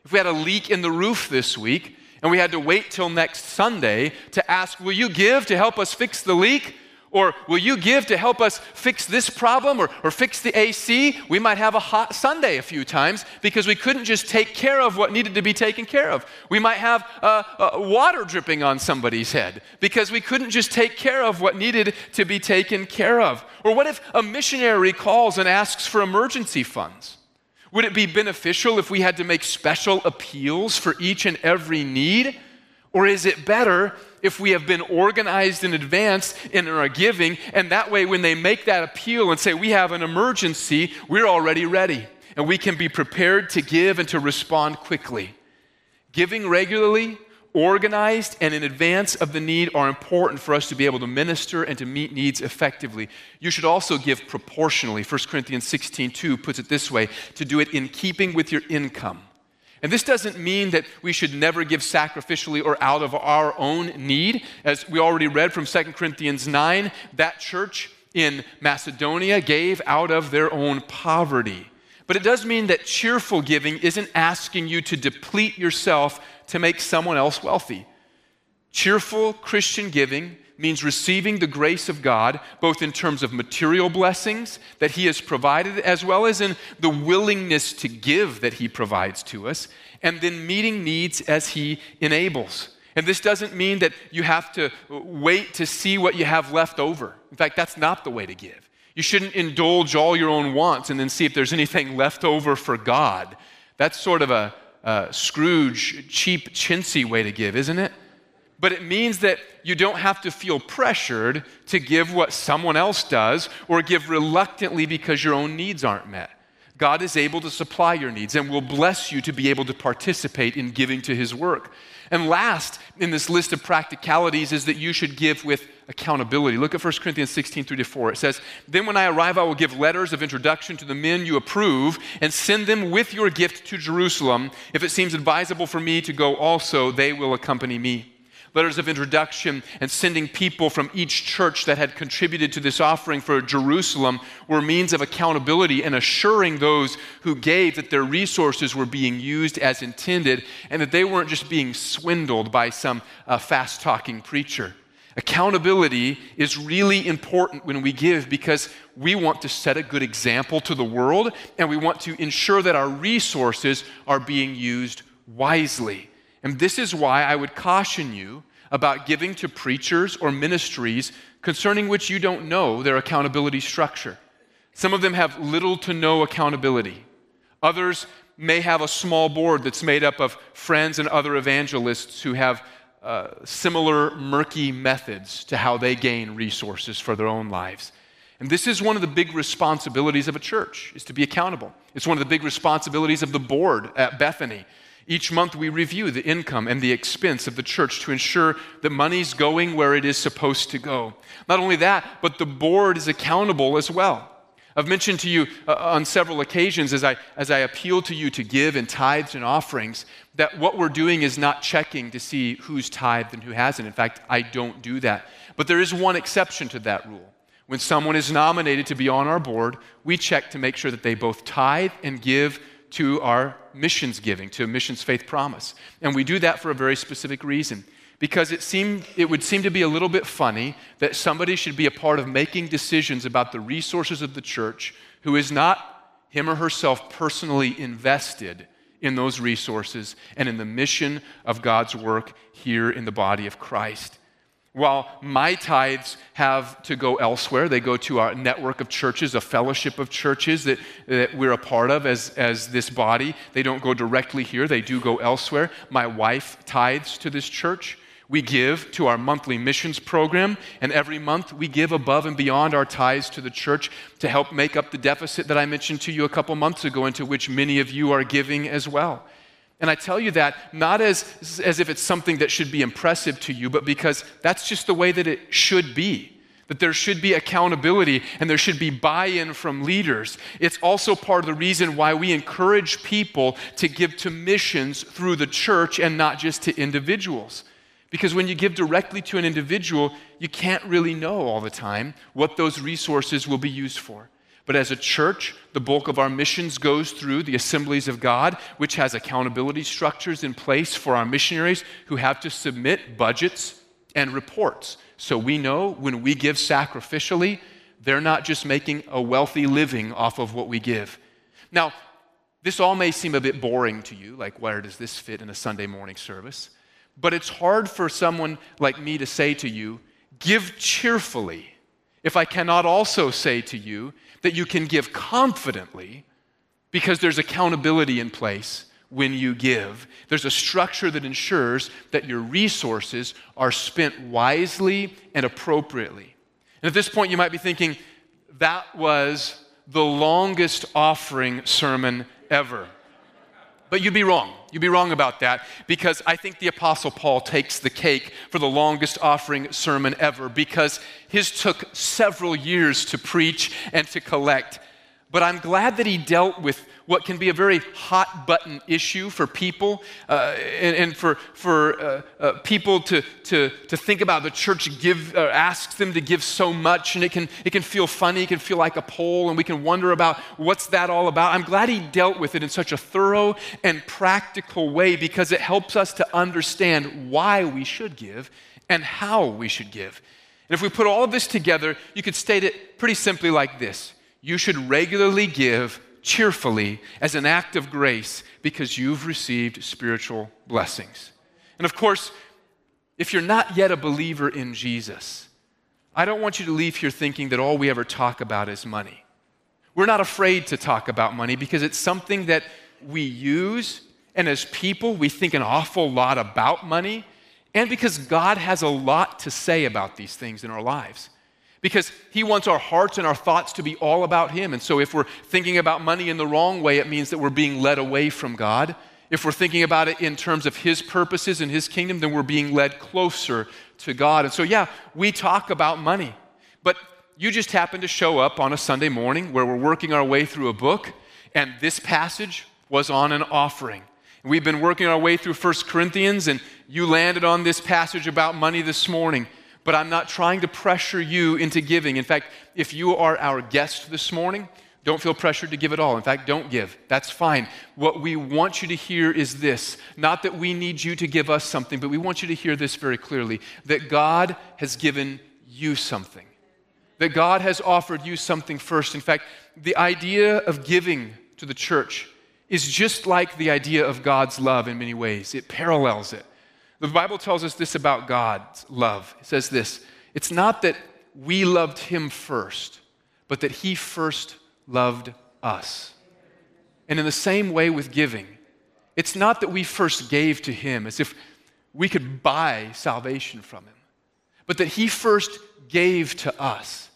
If we had a leak in the roof this week and we had to wait till next Sunday to ask, Will you give to help us fix the leak? Or will you give to help us fix this problem or, or fix the AC? We might have a hot Sunday a few times because we couldn't just take care of what needed to be taken care of. We might have uh, uh, water dripping on somebody's head because we couldn't just take care of what needed to be taken care of. Or what if a missionary calls and asks for emergency funds? Would it be beneficial if we had to make special appeals for each and every need? Or is it better if we have been organized in advance in our giving, and that way, when they make that appeal and say, We have an emergency, we're already ready, and we can be prepared to give and to respond quickly? Giving regularly organized and in advance of the need are important for us to be able to minister and to meet needs effectively. You should also give proportionally. 1 Corinthians 16 2 puts it this way to do it in keeping with your income. And this doesn't mean that we should never give sacrificially or out of our own need. As we already read from 2 Corinthians 9, that church in Macedonia gave out of their own poverty. But it does mean that cheerful giving isn't asking you to deplete yourself to make someone else wealthy. Cheerful Christian giving means receiving the grace of God, both in terms of material blessings that He has provided, as well as in the willingness to give that He provides to us, and then meeting needs as He enables. And this doesn't mean that you have to wait to see what you have left over. In fact, that's not the way to give. You shouldn't indulge all your own wants and then see if there's anything left over for God. That's sort of a, a Scrooge, cheap, chintzy way to give, isn't it? But it means that you don't have to feel pressured to give what someone else does or give reluctantly because your own needs aren't met. God is able to supply your needs and will bless you to be able to participate in giving to His work. And last in this list of practicalities is that you should give with accountability. Look at 1 Corinthians 16, 3 to 4. It says, Then when I arrive, I will give letters of introduction to the men you approve and send them with your gift to Jerusalem. If it seems advisable for me to go also, they will accompany me letters of introduction, and sending people from each church that had contributed to this offering for Jerusalem were means of accountability and assuring those who gave that their resources were being used as intended and that they weren't just being swindled by some uh, fast talking preacher. Accountability is really important when we give because we want to set a good example to the world and we want to ensure that our resources are being used wisely. And this is why I would caution you about giving to preachers or ministries concerning which you don't know their accountability structure. Some of them have little to no accountability. Others may have a small board that's made up of friends and other evangelists who have uh, similar murky methods to how they gain resources for their own lives. And this is one of the big responsibilities of a church is to be accountable. It's one of the big responsibilities of the board at Bethany each month, we review the income and the expense of the church to ensure that money's going where it is supposed to go. Not only that, but the board is accountable as well. I've mentioned to you uh, on several occasions as I, as I appeal to you to give in tithes and offerings that what we're doing is not checking to see who's tithed and who hasn't. In fact, I don't do that. But there is one exception to that rule. When someone is nominated to be on our board, we check to make sure that they both tithe and give to our missions giving, to missions faith promise. And we do that for a very specific reason. Because it, seemed, it would seem to be a little bit funny that somebody should be a part of making decisions about the resources of the church who is not him or herself personally invested in those resources and in the mission of God's work here in the body of Christ. While my tithes have to go elsewhere, they go to our network of churches, a fellowship of churches that, that we're a part of as, as this body. They don't go directly here, they do go elsewhere. My wife tithes to this church. We give to our monthly missions program, and every month we give above and beyond our tithes to the church to help make up the deficit that I mentioned to you a couple months ago, into which many of you are giving as well. And I tell you that not as, as if it's something that should be impressive to you, but because that's just the way that it should be. That there should be accountability and there should be buy in from leaders. It's also part of the reason why we encourage people to give to missions through the church and not just to individuals. Because when you give directly to an individual, you can't really know all the time what those resources will be used for. But as a church, the bulk of our missions goes through the assemblies of God, which has accountability structures in place for our missionaries who have to submit budgets and reports. So we know when we give sacrificially, they're not just making a wealthy living off of what we give. Now, this all may seem a bit boring to you, like where does this fit in a Sunday morning service? But it's hard for someone like me to say to you, give cheerfully, if I cannot also say to you, that you can give confidently because there's accountability in place when you give. There's a structure that ensures that your resources are spent wisely and appropriately. And at this point, you might be thinking, that was the longest offering sermon ever. But you'd be wrong. You'd be wrong about that because I think the Apostle Paul takes the cake for the longest offering sermon ever because his took several years to preach and to collect. But I'm glad that he dealt with what can be a very hot button issue for people uh, and, and, for, for uh, uh, people to, to, to think about the church give, uh, asks them to give so much and it can, it can feel funny, it can feel like a poll and we can wonder about what's that all about. I'm glad he dealt with it in such a thorough and practical way because it helps us to understand why we should give and how we should give. And if we put all of this together, you could state it pretty simply like this You should regularly give cheerfully as an act of grace because you've received spiritual blessings. And of course, if you're not yet a believer in Jesus, I don't want you to leave here thinking that all we ever talk about is money. We're not afraid to talk about money because it's something that we use, and as people, we think an awful lot about money, and because God has a lot to say about these things in our lives because he wants our hearts and our thoughts to be all about him. And so if we're thinking about money in the wrong way, it means that we're being led away from God. If we're thinking about it in terms of his purposes and his kingdom, then we're being led closer to God. And so, yeah, we talk about money. But you just happen to show up on a Sunday morning where we're working our way through a book, and this passage was on an offering. We've been working our way through 1 Corinthians, and you landed on this passage about money this morning but I'm not trying to pressure you into giving. In fact, if you are our guest this morning, don't feel pressured to give at all. In fact, don't give. That's fine. What we want you to hear is this not that we need you to give us something, but we want you to hear this very clearly that God has given you something. That God has offered you something first. In fact, the idea of giving to the church is just like the idea of God's love in many ways, it parallels it. The Bible tells us this about God's love. It says this it's not that we loved him first, but that he first loved us. And in the same way with giving, it's not that we first gave to him as if we could buy salvation from him, but that he first gave to us.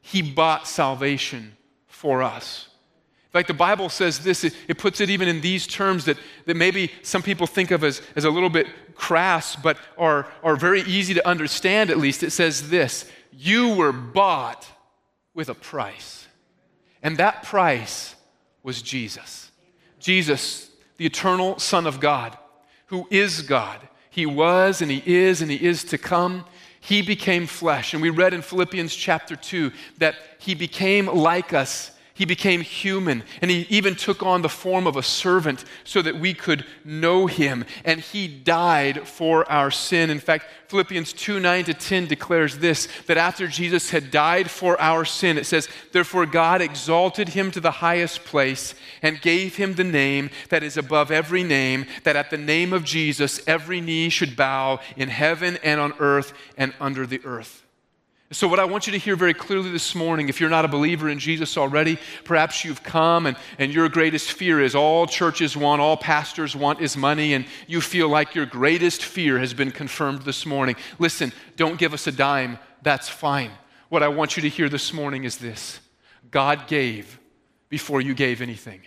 He bought salvation for us. Fact, the Bible says this, it, it, puts it even in these terms that, that maybe some people think of as, as a little bit crass, but are, are very easy to understand at least. It says this You were bought with a price. And that price was Jesus. Jesus, the eternal Son of God, who is God. He was and He is and He is to come. He became flesh. And we read in Philippians chapter 2 that He became like us he became human and he even took on the form of a servant so that we could know him. And he died for our sin. In fact, Philippians 2 9 to 10 declares this that after Jesus had died for our sin, it says, Therefore God exalted him to the highest place and gave him the name that is above every name, that at the name of Jesus every knee should bow in heaven and on earth and under the earth. So, what I want you to hear very clearly this morning, if you're not a believer in Jesus already, perhaps you've come and, and your greatest fear is all churches want, all pastors want is money, and you feel like your greatest fear has been confirmed this morning. Listen, don't give us a dime. That's fine. What I want you to hear this morning is this God gave before you gave anything.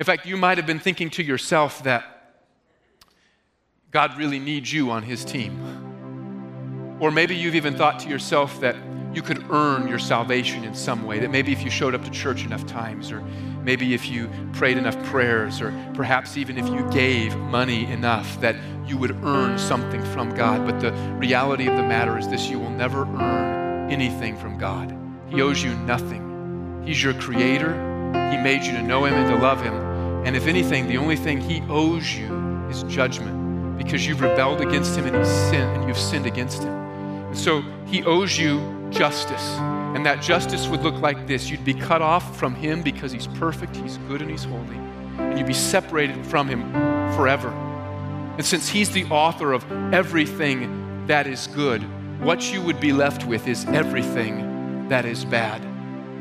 In fact, you might have been thinking to yourself that God really needs you on his team. Or maybe you've even thought to yourself that you could earn your salvation in some way. That maybe if you showed up to church enough times, or maybe if you prayed enough prayers, or perhaps even if you gave money enough, that you would earn something from God. But the reality of the matter is this you will never earn anything from God. He owes you nothing. He's your creator, He made you to know Him and to love Him. And if anything, the only thing He owes you is judgment because you've rebelled against Him and, he's sinned, and you've sinned against Him. So he owes you justice. And that justice would look like this you'd be cut off from him because he's perfect, he's good, and he's holy. And you'd be separated from him forever. And since he's the author of everything that is good, what you would be left with is everything that is bad.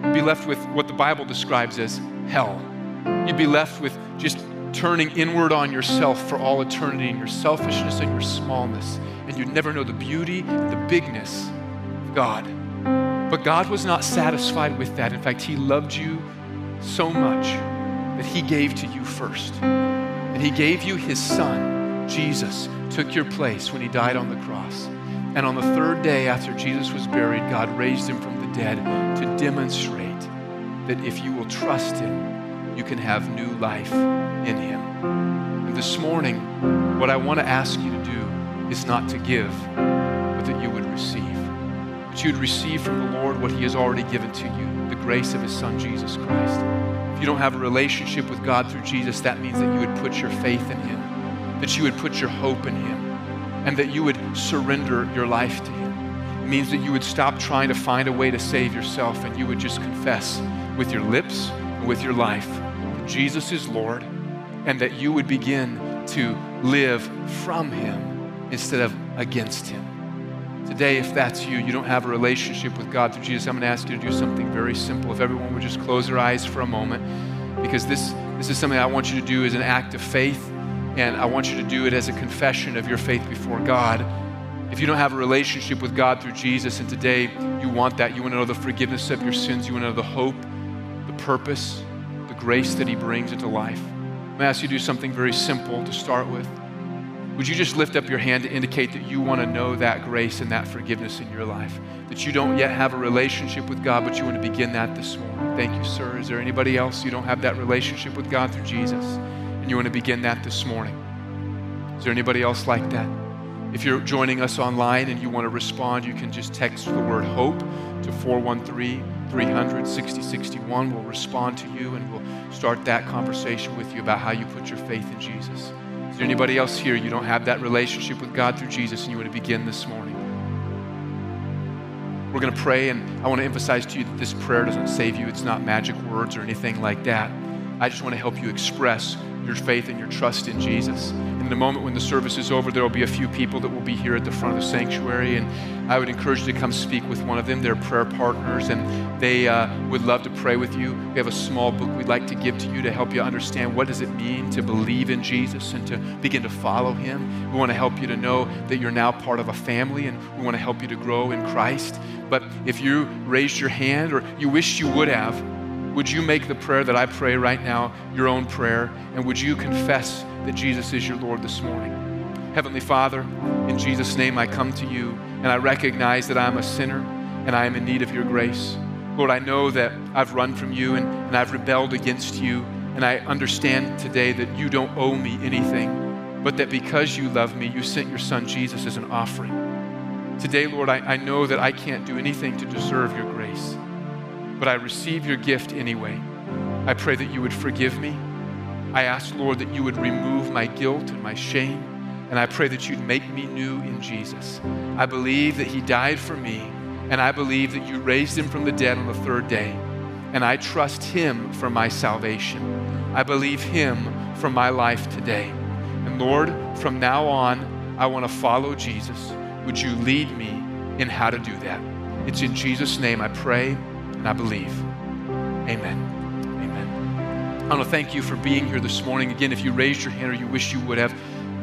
You'd be left with what the Bible describes as hell. You'd be left with just turning inward on yourself for all eternity and your selfishness and your smallness and you'd never know the beauty and the bigness of God. But God was not satisfied with that. In fact, He loved you so much that He gave to you first. And He gave you His Son, Jesus, took your place when He died on the cross. And on the third day after Jesus was buried, God raised Him from the dead to demonstrate that if you will trust Him, you can have new life in Him. And this morning, what I want to ask you to do is not to give, but that you would receive. That you would receive from the Lord what He has already given to you the grace of His Son, Jesus Christ. If you don't have a relationship with God through Jesus, that means that you would put your faith in Him, that you would put your hope in Him, and that you would surrender your life to Him. It means that you would stop trying to find a way to save yourself and you would just confess with your lips and with your life that Jesus is Lord and that you would begin to live from Him instead of against Him. Today, if that's you, you don't have a relationship with God through Jesus, I'm going to ask you to do something very simple. If everyone would just close their eyes for a moment, because this, this is something I want you to do as an act of faith, and I want you to do it as a confession of your faith before God. If you don't have a relationship with God through Jesus, and today you want that, you want to know the forgiveness of your sins, you want to know the hope, the purpose, the grace that He brings into life, I'm going to ask you to do something very simple to start with. Would you just lift up your hand to indicate that you want to know that grace and that forgiveness in your life? That you don't yet have a relationship with God, but you want to begin that this morning. Thank you, sir. Is there anybody else you don't have that relationship with God through Jesus and you want to begin that this morning? Is there anybody else like that? If you're joining us online and you want to respond, you can just text the word hope to 413 300 6061. We'll respond to you and we'll start that conversation with you about how you put your faith in Jesus. Is there anybody else here you don't have that relationship with God through Jesus and you want to begin this morning? We're going to pray, and I want to emphasize to you that this prayer doesn't save you. It's not magic words or anything like that. I just want to help you express your faith and your trust in Jesus. In the moment when the service is over, there will be a few people that will be here at the front of the sanctuary, and I would encourage you to come speak with one of them. They're prayer partners, and they uh, would love to pray with you. We have a small book we'd like to give to you to help you understand what does it mean to believe in Jesus and to begin to follow Him. We want to help you to know that you're now part of a family, and we want to help you to grow in Christ. But if you raised your hand or you wish you would have, would you make the prayer that I pray right now your own prayer? And would you confess that Jesus is your Lord this morning? Heavenly Father, in Jesus' name I come to you and I recognize that I'm a sinner and I am in need of your grace. Lord, I know that I've run from you and, and I've rebelled against you. And I understand today that you don't owe me anything, but that because you love me, you sent your son Jesus as an offering. Today, Lord, I, I know that I can't do anything to deserve your grace but I receive your gift anyway. I pray that you would forgive me. I ask, Lord, that you would remove my guilt and my shame, and I pray that you'd make me new in Jesus. I believe that he died for me, and I believe that you raised him from the dead on the third day, and I trust him for my salvation. I believe him for my life today. And Lord, from now on, I want to follow Jesus. Would you lead me in how to do that? It's in Jesus' name I pray and I believe. Amen. Amen. I want to thank you for being here this morning. Again, if you raised your hand or you wish you would have,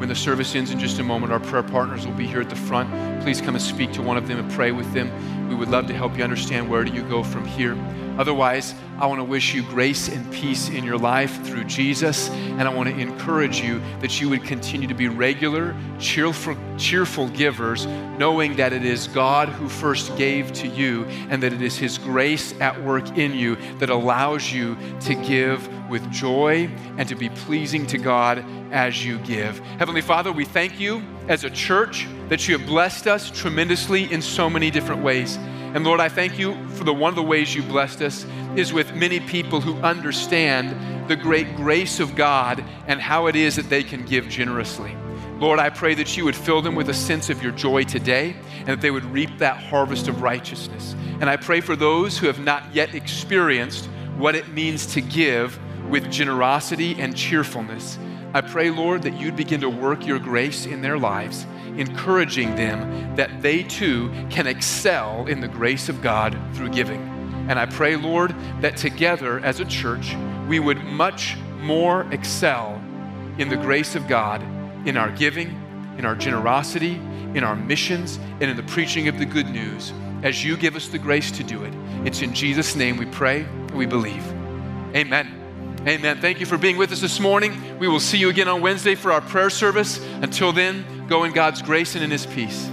when the service ends in just a moment, our prayer partners will be here at the front. Please come and speak to one of them and pray with them. We would love to help you understand where do you go from here. Otherwise, I want to wish you grace and peace in your life through Jesus. And I want to encourage you that you would continue to be regular, cheerful, cheerful givers, knowing that it is God who first gave to you and that it is His grace at work in you that allows you to give with joy and to be pleasing to God as you give. Heavenly Father, we thank you as a church that you have blessed us tremendously in so many different ways. And Lord, I thank you for the one of the ways you blessed us is with many people who understand the great grace of God and how it is that they can give generously. Lord, I pray that you would fill them with a sense of your joy today and that they would reap that harvest of righteousness. And I pray for those who have not yet experienced what it means to give with generosity and cheerfulness. I pray, Lord, that you'd begin to work your grace in their lives encouraging them that they too can excel in the grace of God through giving. And I pray, Lord, that together as a church, we would much more excel in the grace of God in our giving, in our generosity, in our missions, and in the preaching of the good news as you give us the grace to do it. It's in Jesus' name we pray and we believe. Amen. Amen. Thank you for being with us this morning. We will see you again on Wednesday for our prayer service. Until then, go in God's grace and in His peace.